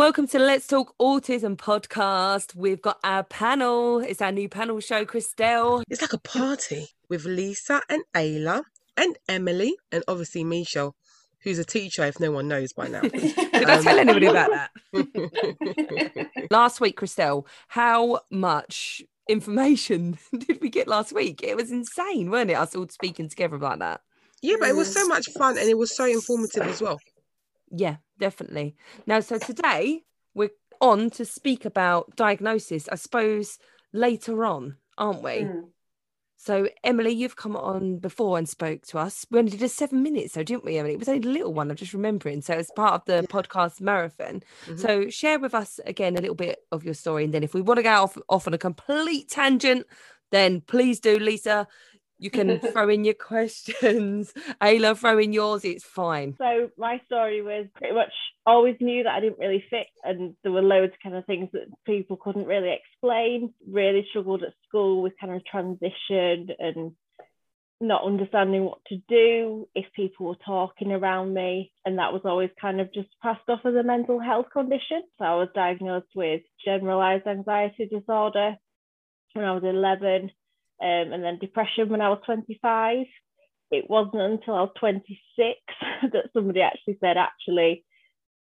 welcome to Let's Talk Autism podcast. We've got our panel. It's our new panel show, Christelle. It's like a party with Lisa and Ayla and Emily and obviously Michelle, who's a teacher if no one knows by now. Did I Um, tell anybody about that? last week, Christelle, how much information did we get last week? It was insane, weren't it? Us all speaking together like that. yeah, but it was so much fun and it was so informative as well. Yeah, definitely. Now, so today we're on to speak about diagnosis, I suppose later on, aren't we? Mm. So, Emily, you've come on before and spoke to us. We only did a seven minutes, though, didn't we, Emily? It was only a little one. I'm just remembering. So, it's part of the podcast marathon. Mhm. So, share with us again a little bit of your story. And then, if we want to go off, off on a complete tangent, then please do, Lisa. You can throw in your questions. Ayla, throw in yours. It's fine. So my story was pretty much always knew that I didn't really fit, and there were loads of kind of things that people couldn't really explain. Really struggled at school with kind of transition and not understanding what to do if people were talking around me, and that was always kind of just passed off as a mental health condition. So I was diagnosed with generalized anxiety disorder when I was 11, um, and then depression when I was 25 it wasn't until I was 26 that somebody actually said, actually,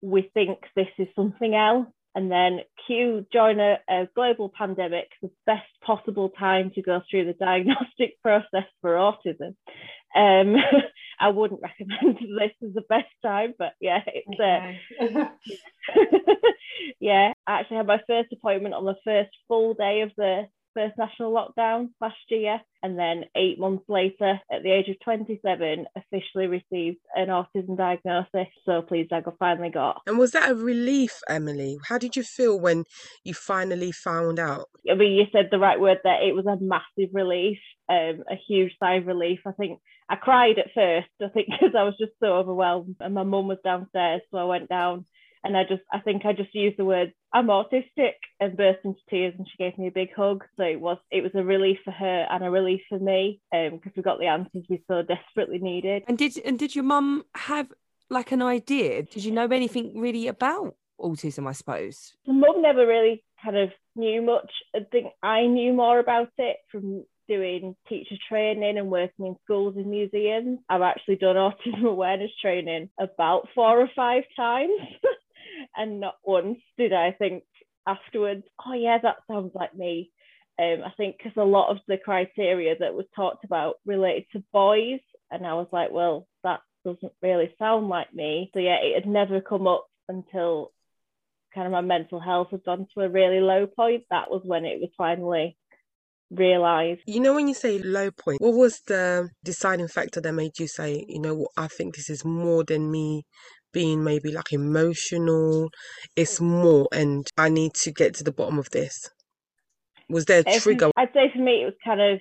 we think this is something else. And then Q during a, a global pandemic, the best possible time to go through the diagnostic process for autism. Um, I wouldn't recommend this as the best time, but yeah, it's uh, yeah. I actually had my first appointment on the first full day of the first national lockdown last year. And then eight months later, at the age of 27, officially received an autism diagnosis. So pleased I got finally got. And was that a relief, Emily? How did you feel when you finally found out? I mean, you said the right word there. It was a massive relief, um, a huge sigh of relief. I think I cried at first, I think, because I was just so overwhelmed. And my mum was downstairs, so I went down and I just, I think I just used the words, I'm autistic and burst into tears and she gave me a big hug. So it was, it was a relief for her and a relief for me um, because we got the answers we so desperately needed. And did and did your mum have like an idea? Did you know anything really about autism? I suppose. Mum never really kind of knew much. I think I knew more about it from doing teacher training and working in schools and museums. I've actually done autism awareness training about four or five times. and not once did I think afterwards, oh yeah, that sounds like me. Um, I think because a lot of the criteria that was talked about related to boys, and I was like, well, that doesn't really sound like me. So yeah, it had never come up until kind of my mental health had gone to a really low point. That was when it was finally realised. You know, when you say low point, what was the deciding factor that made you say, you know I think this is more than me being maybe like emotional, it's more, and I need to get to the bottom of this? Was there a trigger? I'd say for me, it was kind of,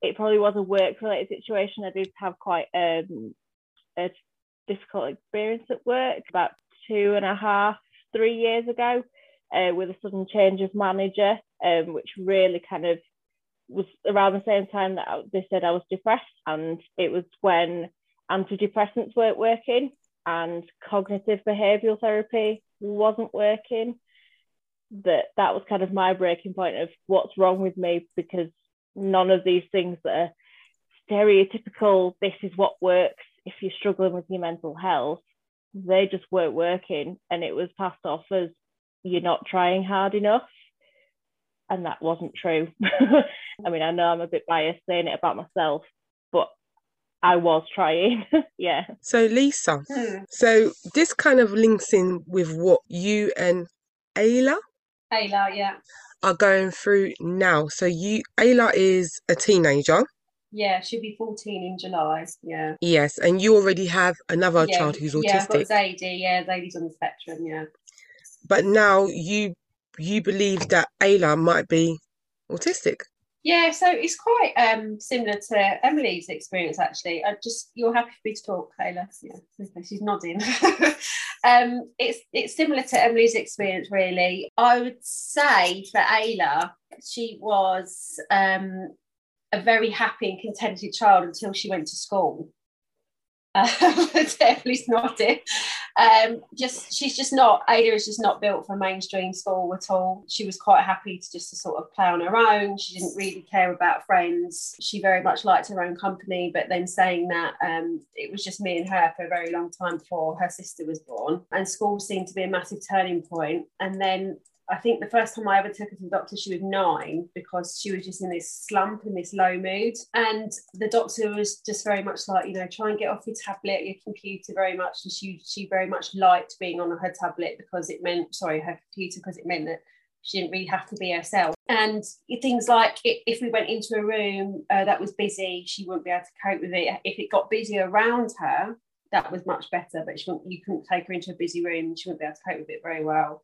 it probably was a work related situation. I did have quite um, a difficult experience at work about two and a half, three years ago uh, with a sudden change of manager, um, which really kind of was around the same time that I, they said I was depressed. And it was when antidepressants weren't working and cognitive behavioural therapy wasn't working that that was kind of my breaking point of what's wrong with me because none of these things that are stereotypical this is what works if you're struggling with your mental health they just weren't working and it was passed off as you're not trying hard enough. And that wasn't true. I mean i know i'm a bit biased saying it about myself i was trying yeah So, Lisa, Hmm. so this kind of links in with what you and Ayla Ayla, yeah. are going through now. So, you, Ayla is a teenager, Yeah, she'll be 14 in July. Yeah. yes, and you already have another yeah. child who's autistic. Yeah, I've got. Zadie. Yeah, Zadie's on the spectrum. Yeah. but now you you believe that Ayla might be autistic. Yeah, so it's quite um, similar to Emily's experience, actually. I just you're happy for me to talk, Ayla. Yeah, she's nodding. um, it's it's similar to Emily's experience, really. I would say for Ayla, she was um, a very happy and contented child until she went to school. Uh, Emily's nodding. Um, just she's just not Ada is just not built for mainstream school at all. She was quite happy to just to sort of play on her own. She didn't really care about friends. She very much liked her own company, but then saying that um, it was just me and her for a very long time before her sister was born. And school seemed to be a massive turning point. And then I think the first time I ever took her to the doctor, she was nine because she was just in this slump and this low mood. And the doctor was just very much like, you know, try and get off your tablet, your computer very much. And she she very much liked being on her tablet because it meant, sorry, her computer because it meant that she didn't really have to be herself. And things like if we went into a room uh, that was busy, she wouldn't be able to cope with it. If it got busy around her, that was much better. But she you couldn't take her into a busy room; she wouldn't be able to cope with it very well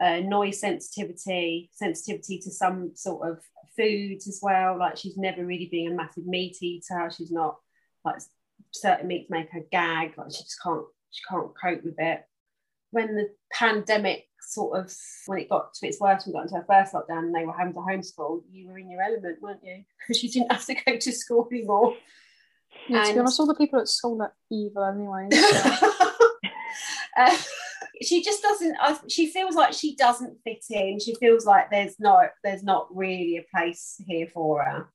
uh, noise sensitivity, sensitivity to some sort of foods as well. Like she's never really been a massive meat eater. She's not like certain meats make her gag. Like she just can't she can't cope with it. When the pandemic sort of when it got to its worst, we got into our first lockdown and they were having to homeschool. You were in your element, weren't you? Because you didn't have to go to school anymore. Yeah, and... to be honest, all the people at school are evil anyway. So. uh, she just doesn't uh, she feels like she doesn't fit in. She feels like there's not there's not really a place here for her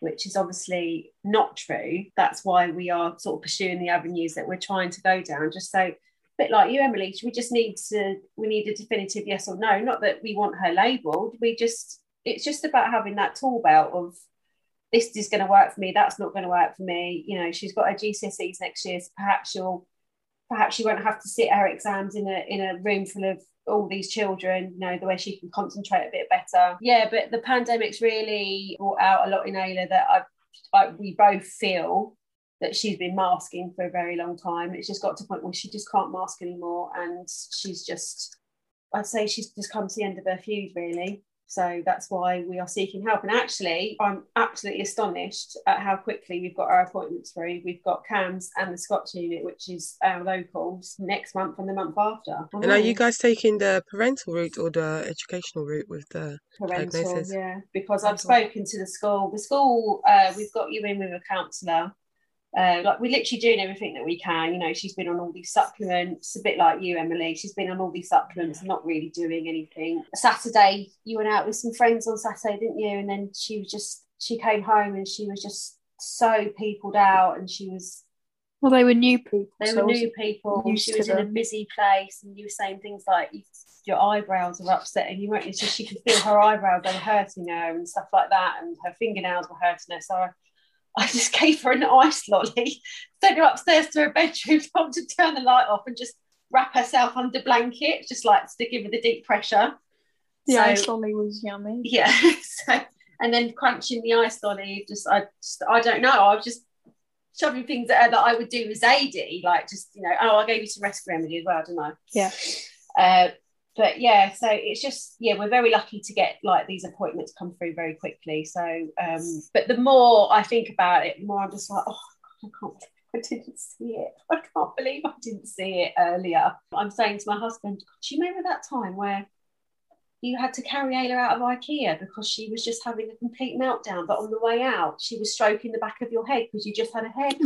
which is obviously not true. That's why we are sort of pursuing the avenues that we're trying to go down. Just so a bit like you emily we just need to we need a definitive yes or no. Not that we want her labeled we just it's just about having that tool belt of this is going to work for me that's not going to work for me. You know she's got her gcse's next year so perhaps she'll perhaps she won't have to sit her exams in a in a room full of all these children, you know, the way she can concentrate a bit better. Yeah, but the pandemic's really brought out a lot in Ayla that I, I we both feel that she's been masking for a very long time. It's just got to a point where she just can't mask anymore, and she's just, I'd say she's just come to the end of her fuse, really. So that's why we are seeking help. And actually, I'm absolutely astonished at how quickly we've got our appointments through. We've got CAMHS and the Scotch unit, which is our locals, next month and the month after. And are you guys taking the parental route or the educational route with the parental? Diagnosis? Yeah, because I've spoken to the school. The school, uh, we've got you in with a counsellor uh, like we're literally doing everything that we can. You know, she's been on all these supplements, a bit like you, Emily. She's been on all these supplements, not really doing anything. Saturday, you went out with some friends on Saturday, didn't you? And then she was just, she came home and she was just so peopled out, and she was. Well, they were new people. They were new people. She was in a busy place, and you were saying things like, your eyebrows are upset and you weren't it's just she could feel her eyebrows they were hurting her and stuff like that and her fingernails were hurting her so I just gave her an ice lolly, sent her upstairs to her bedroom, told her to turn the light off and just wrap herself under blanket, just like to give her the deep pressure. The so, ice lolly was yummy. Yeah. So, and then crunching the ice lolly, just I just I don't know. I was just shoving things at her that I would do as Zadie, like just you know, oh, I gave you some rescue remedy as well, didn't I? Yeah. Uh, but yeah, so it's just yeah, we're very lucky to get like these appointments come through very quickly. So, um, but the more I think about it, the more I'm just like, oh, I can't. I didn't see it. I can't believe I didn't see it earlier. I'm saying to my husband, do you remember that time where you had to carry Ayla out of IKEA because she was just having a complete meltdown. But on the way out, she was stroking the back of your head because you just had a head.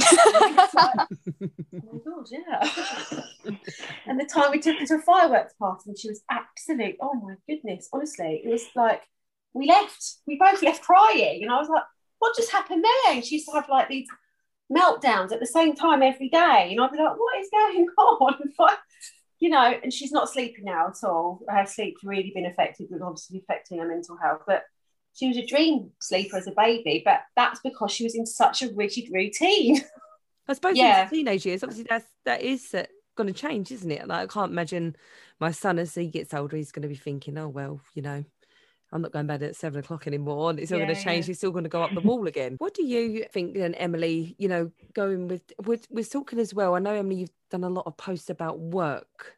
like, oh my god, yeah. and the time we took her to a fireworks party, and she was absolute. Oh my goodness, honestly, it was like we left. We both left crying, and I was like, "What just happened there?" And she used to have like these meltdowns at the same time every day, and I'd be like, "What is going on?" You know, and she's not sleeping now at all. Her sleep's really been affected, with obviously affecting her mental health. But she was a dream sleeper as a baby, but that's because she was in such a rigid routine. I suppose yeah. in teenage years, obviously that's that is uh, going to change, isn't it? Like I can't imagine my son as he gets older, he's going to be thinking, oh well, you know, I'm not going bed at seven o'clock anymore, and it's all yeah, going to change. Yeah. He's still going to go up the wall again. what do you think, then, Emily? You know, going with we're, we're talking as well. I know, Emily, you've done a lot of posts about work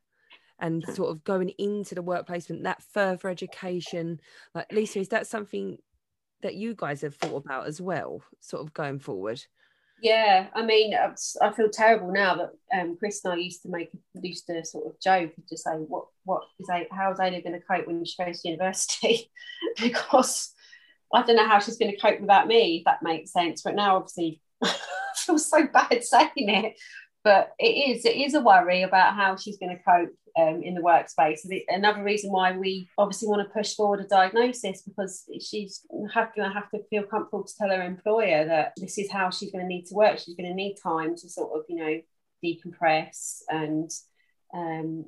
and sort of going into the work placement, that further education. Like Lisa, is that something that you guys have thought about as well, sort of going forward? Yeah, I mean, I feel terrible now that um, Chris and I used to make used to sort of joke just say, "What, what is a, how's Ada going to cope when she goes to university?" because I don't know how she's going to cope without me. If that makes sense. But now, obviously, I feel so bad saying it. but it is it is a worry about how she's going to cope um, in the workspace. Another reason why we obviously want to push forward a diagnosis because she's going to have to feel comfortable to tell her employer that this is how she's going to need to work. She's going to need time to sort of you know decompress and um,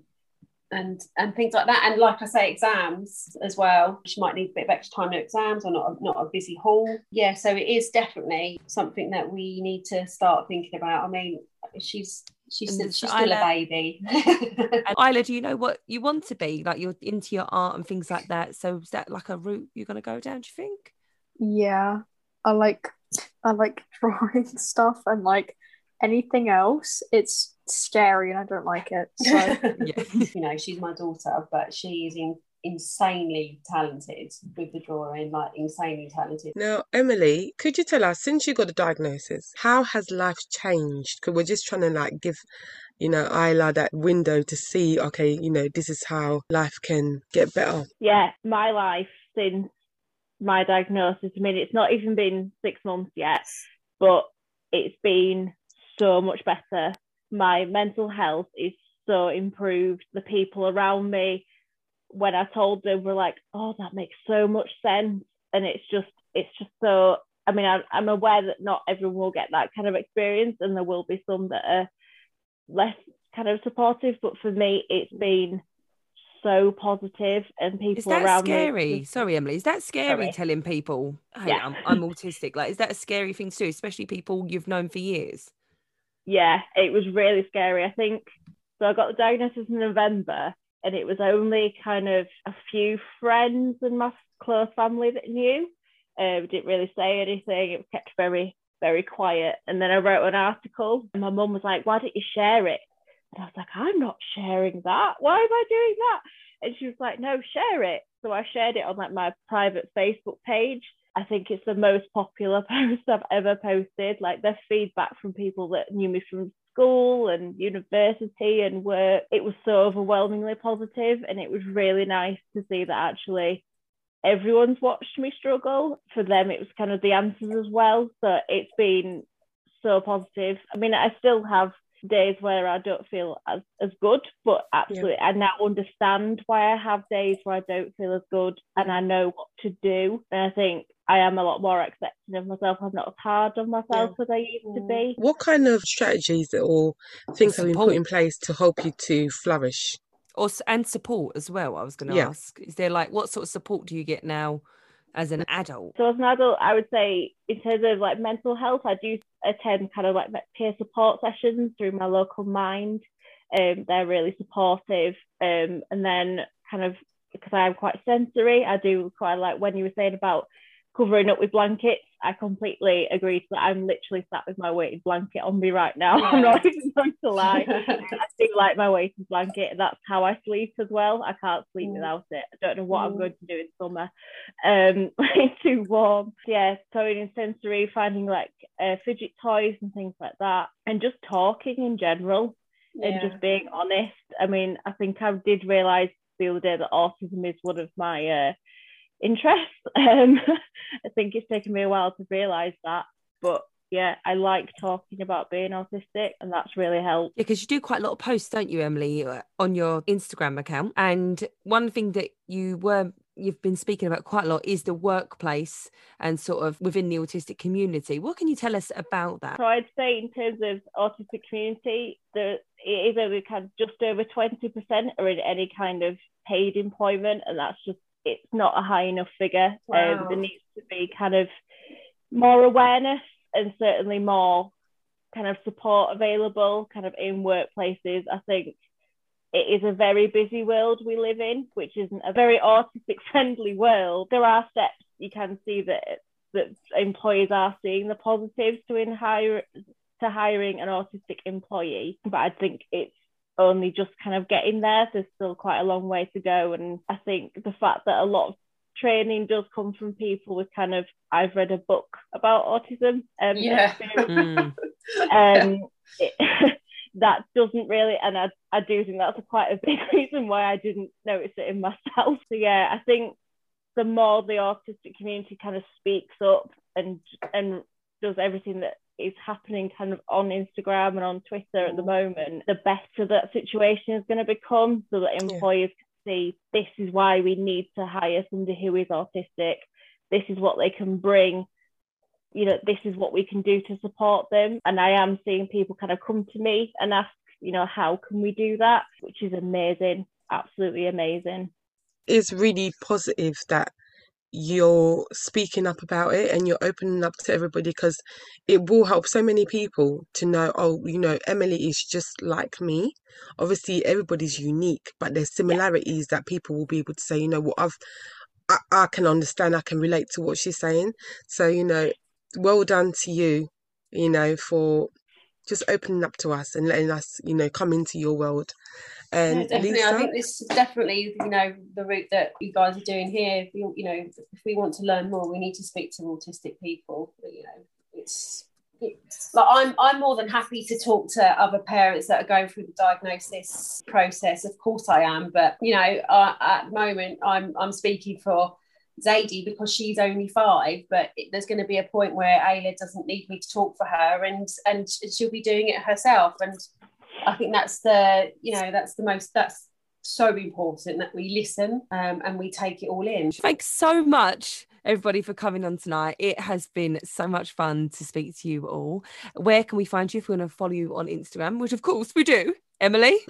and and things like that. And like I say, exams as well. She might need a bit of extra time in exams or not not a busy hall. Yeah, so it is definitely something that we need to start thinking about. I mean, she's she's, she's still Isla, a baby. and Isla, do you know what you want to be? Like you're into your art and things like that. So is that like a route you're going to go down? Do you think? Yeah, I like I like drawing stuff and like anything else. It's scary and I don't like it. So yeah. you know, she's my daughter, but she is in, insanely talented with the drawing, like insanely talented. Now, Emily, could you tell us since you got the diagnosis, how has life changed? Because we're just trying to like give you know, Isla that window to see, okay, you know, this is how life can get better. Yeah, my life since my diagnosis, I mean, it's not even been six months yet, but it's been so much better my mental health is so improved. The people around me, when I told them, we were like, "Oh, that makes so much sense," and it's just, it's just so. I mean, I, I'm aware that not everyone will get that kind of experience, and there will be some that are less kind of supportive. But for me, it's been so positive, and people is that around scary? me. Sorry, Emily, is that scary? Sorry. Telling people, "Hey, yeah. I'm, I'm autistic." Like, is that a scary thing to do, especially people you've known for years? yeah, it was really scary. I think so. I got the diagnosis in November, and it was only kind of a few friends and my close family that knew. Um, didn't really say anything. It was kept very, very quiet. And then I wrote an article, and my mum was like, "Why don't you share it?" And I was like, "I'm not sharing that. Why am I doing that?" And she was like, "No, share it." So I shared it on like my private Facebook page I think it's the most popular post I've ever posted. Like the feedback from people that knew me from school and university and work, it was so overwhelmingly positive, and it was really nice to see that actually everyone's watched me struggle. For them, it was kind of the answers as well. So it's been so positive. I mean, I still have days where I don't feel as, as good, but absolutely, yeah. I now understand why I have days where I don't feel as good and I know what to do. And I think I am a lot more accepting of myself. I'm not as hard on myself yeah. as I used to be. What kind of strategies or things have been put in place to help you to flourish? Or and support as well. I was going to yeah. ask: Is there like what sort of support do you get now as an adult? So as an adult, I would say in terms of like mental health, I do attend kind of like peer support sessions through my local mind. Um, they're really supportive. Um, and then kind of because I am quite sensory, I do quite like when you were saying about covering up with blankets. I completely agree to that. I'm literally sat with my weighted blanket on me right now. Yeah. I'm not even going to lie. I do like my weighted blanket. That's how I sleep as well. I can't sleep mm. without it. I don't know what mm. I'm going to do in summer. Um, it's too warm. Yeah, going in sensory, finding like uh, fidget toys and things like that, and just talking in general. Yeah. And just being honest. I mean, I think I did realize the other day that autism is one of my uh, interest. Um, I think it's taken me a while to realise that, but yeah, I like talking about being autistic, and that's really helped. Yeah, because you do quite a lot of posts, don't you, Emily, uh, on your Instagram account? And one thing that you were you've been speaking about quite a lot is the workplace and sort of within the autistic community. What can you tell us about that? So I'd say in terms of autistic community, is only kind of just over 20% are in any kind of paid employment, and that's just it's not a high enough figure. Wow. Um, there needs to be kind of more awareness and certainly more kind of support available kind of in workplaces. I think it is a very busy world we live in, which isn't a very autistic friendly world. There are steps you can see that that employers are seeing the positives to in hire to hiring an autistic employee, but I think it's only just kind of getting there. There's still quite a long way to go. And I think the fact that a lot of training does come from people with kind of I've read a book about autism. Um, yeah. mm. um, it, that doesn't really, and I, I do think that's a quite a big reason why I didn't notice it in myself. So yeah, I think the more the autistic community kind of speaks up and and does everything that is happening kind of on Instagram and on Twitter at the mm. moment, the better that situation is going to become so that employers can see this is why we need to hire somebody who is autistic. This is what they can bring. You know, this is what we can do to support them. And I am seeing people kind of come to me and ask, you know, how can we do that? Which is amazing, absolutely amazing. It's really positive that you're speaking up about it and you're opening up to everybody because it will help so many people to know oh you know emily is just like me. Obviously everybody's unique but there's similarities that people will be able to say you know what? I've I, I can understand i can relate to what she's saying. So you know well done to you you know for just opening up to us and letting us you know come into your world and No, definitely. Lisa? I think this is definitely, you know, the route that you guys are doing here. You, you know, if we want to learn more, we need to speak to autistic people. You know, it's like I'm I'm more than happy to talk to other parents that are going through the diagnosis process. Of course, I am, but you know, uh, at the moment, I'm I'm speaking for Zadie because she's only five, but it, there's going to be a point where Ayla doesn't need me to talk for her, and and she'll be doing it herself. And I think that's the you know that's the most that's so important that we listen um, and we take it all in. Thanks so much, everybody, for coming on tonight. It has been so much fun to speak to you all. Where can we find you if we want to follow you on Instagram? Which, of course, we do. Emily,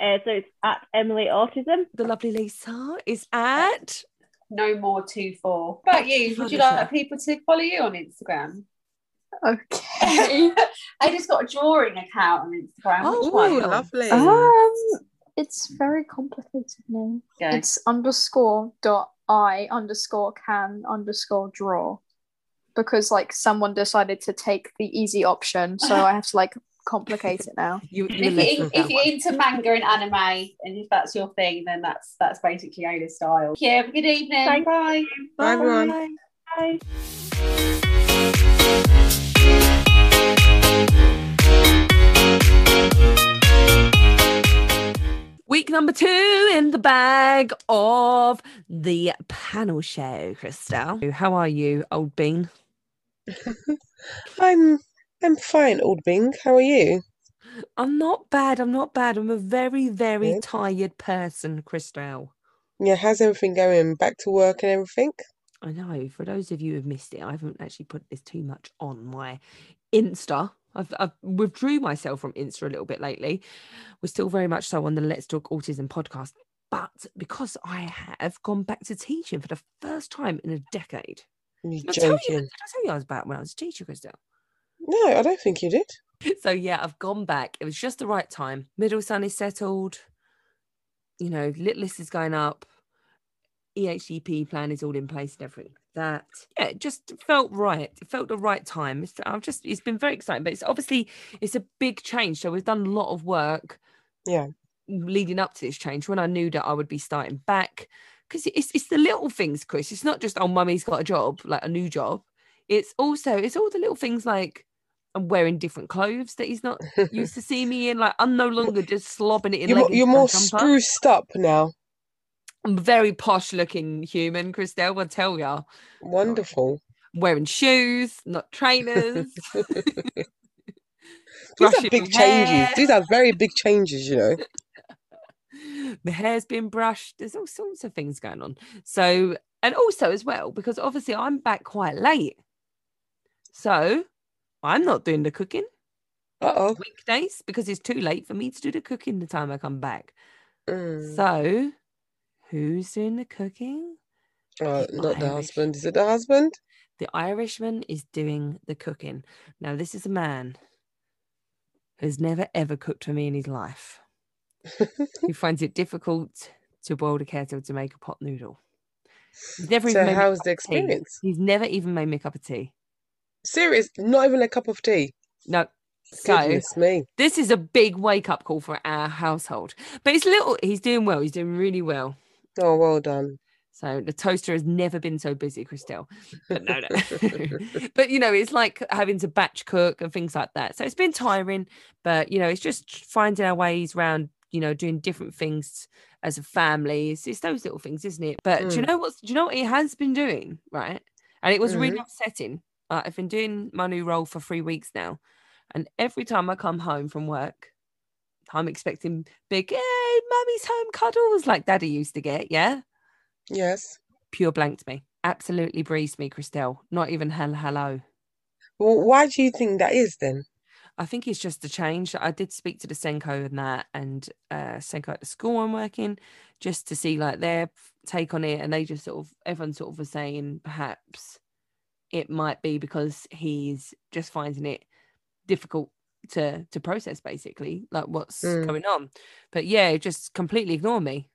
Uh, so it's at Emily Autism. the lovely Lisa, is at. No more two four. What about you? Would you like people to follow you on Instagram? Okay. I just got a drawing account on Instagram. Oh, Ooh, lovely um, it's very complicated name. Go. It's underscore dot i underscore can underscore draw because like someone decided to take the easy option, so I have to like complicate it now. You, if, you you're, left in- with if you're one. into manga and anime, and if that's your thing, then that's that's basically Ayla's style. Yeah, good evening. Thank Bye. Bye, everyone. Bye. Bye. Week number two in the bag of the panel show, Christelle. How are you, old bean? i'm i'm fine old bing how are you I'm not bad. I'm not bad. I'm a very, very Good. tired person, Christelle. yeah how's everything going back to work and everything I know. For those of you who've missed it, I haven't actually put this too much on my Insta. I've, I've withdrew myself from Insta a little bit lately. We're still very much so on the Let's Talk Autism podcast, but because I have gone back to teaching for the first time in a decade. you Did I tell you, joking did I tell you I was back when I was a teacher, Christelle? no i don't think you did so yeah, I've gone back. It was just the right time. Middle son is settled. You know, littlest is going up. EHCP plan is all in place and everything. That yeah, it just felt right. It felt the right time. It's, I've just it's been very exciting, but it's obviously it's a big change. So we've done a lot of work yeah leading up to this change when I knew that I would be starting back. Because it's it's the little things, Chris. It's not just oh, mummy's got a job, like a new job. It's also it's all the little things like I'm wearing different clothes that he's not used to see me in. Like I'm no longer just slobbing it in you're, more, you're more spruced up now very posh looking human, Christelle. I tell ya, wonderful wearing shoes, not trainers. these are big my changes hair. these are very big changes you know the hair's been brushed. There's all sorts of things going on. So, and also as well, because obviously I'm back quite late. So I'm not doing the cooking uh-oh weekdays because it's too late for me to do the cooking the time I come back. Mm. So who's doing the cooking? Uh, oh, It's not the husband is it the husband The Irishman is doing the cooking. Now, this is a man who's never ever cooked for me in his life. He finds it difficult to boil the kettle to make a pot noodle. He's never so even made me a how's cup the experience He's never even made me a cup of tea. serious not even a cup of tea No. So this is a big wake up call for our household. But it's little. He's doing well. He's doing really well. Oh well done So the toaster has never been so busy, Christelle. But no, no. but you know, it's like having to batch cook and things like that. So it's been tiring, but you know, it's just finding our ways around, you know, doing different things as a family. It's, it's those little things, isn't it? But do you Mm. know what? Do you know what he has been doing? Right, and it was really upsetting. Uh, I've been doing my new role for three weeks now, and every time I come home from work, I'm expecting big, hey, mummy's home cuddles like daddy used to get. Yeah. Yes. Pure blanked me. Absolutely breezed me, Christelle. Not even hell hello. Well, why do you think that is then? I think it's just a change. I did speak to the SENCo and that, and uh, SENCo at the school I'm working, just to see like their take on it, and they just sort of everyone sort of was saying perhaps it might be because he's just finding it difficult to to process, basically, like what's Mm. going on. But yeah, just completely ignore me,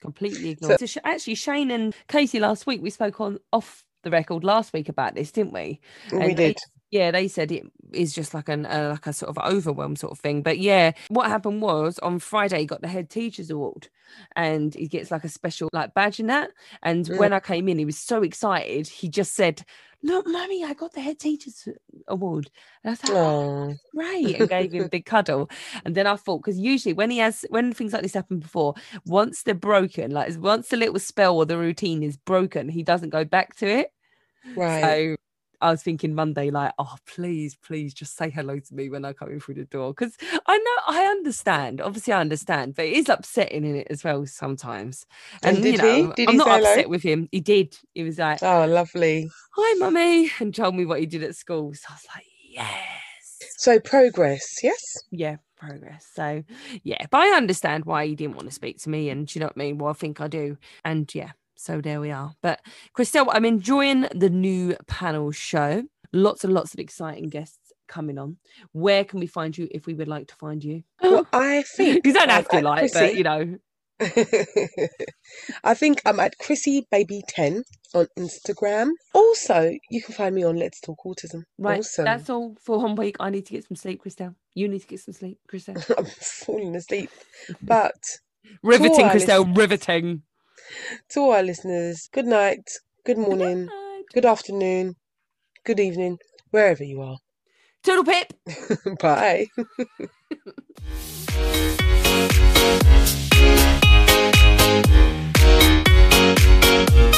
completely ignore. So- So, Sh- actually, Shane and Casey last week we spoke on off the record last week about this, didn't we? we And they- did. Yeah, they said it is just like an uh, like a sort of overwhelm sort of thing. But yeah, what happened was on Friday he got the head teachers award, and he gets like a special like badge in that. And Mm. when I came in, he was so excited. He just said, "Look, mummy, I got the head teachers award." And I like, "Oh, Oh, great!" and gave him a big cuddle. And then I thought, because usually when he has when things like this happen before, once they're broken, like once the little spell or the routine is broken, he doesn't go back to it. right. So I was thinking Monday, like, oh, please, please just say hello to me when I come in through the door. Because I know I understand. Obviously, I understand, but it is upsetting in it as well sometimes. And you did know, he? Did I'm he not say hello? upset with him. He did. He was like, oh, lovely. hi, mummy, and told me what he did at school. So I was like, yes. So progress, yes. Yeah, progress. So, yeah, but I understand why he didn't want to speak to me. And do you know what I mean? Well, I think I do. And yeah, so there we are. But Christelle, I'm enjoying the new panel show. Lots and lots of exciting guests coming on. Where can we find you if we would like to find you? Well, I think you don't have to like, but you know, I think I'm at Chrissy Baby 10 on Instagram. Also, you can find me on Let's Talk Autism. right. Awesome. That's all for one week. I need to get some sleep, Christelle. You need to get some sleep, Christelle. I'm falling asleep. But riveting, Christelle, listeners- riveting to all our listeners, good night, good morning, good, good afternoon, good evening, wherever you are. Toodle pip. Bye.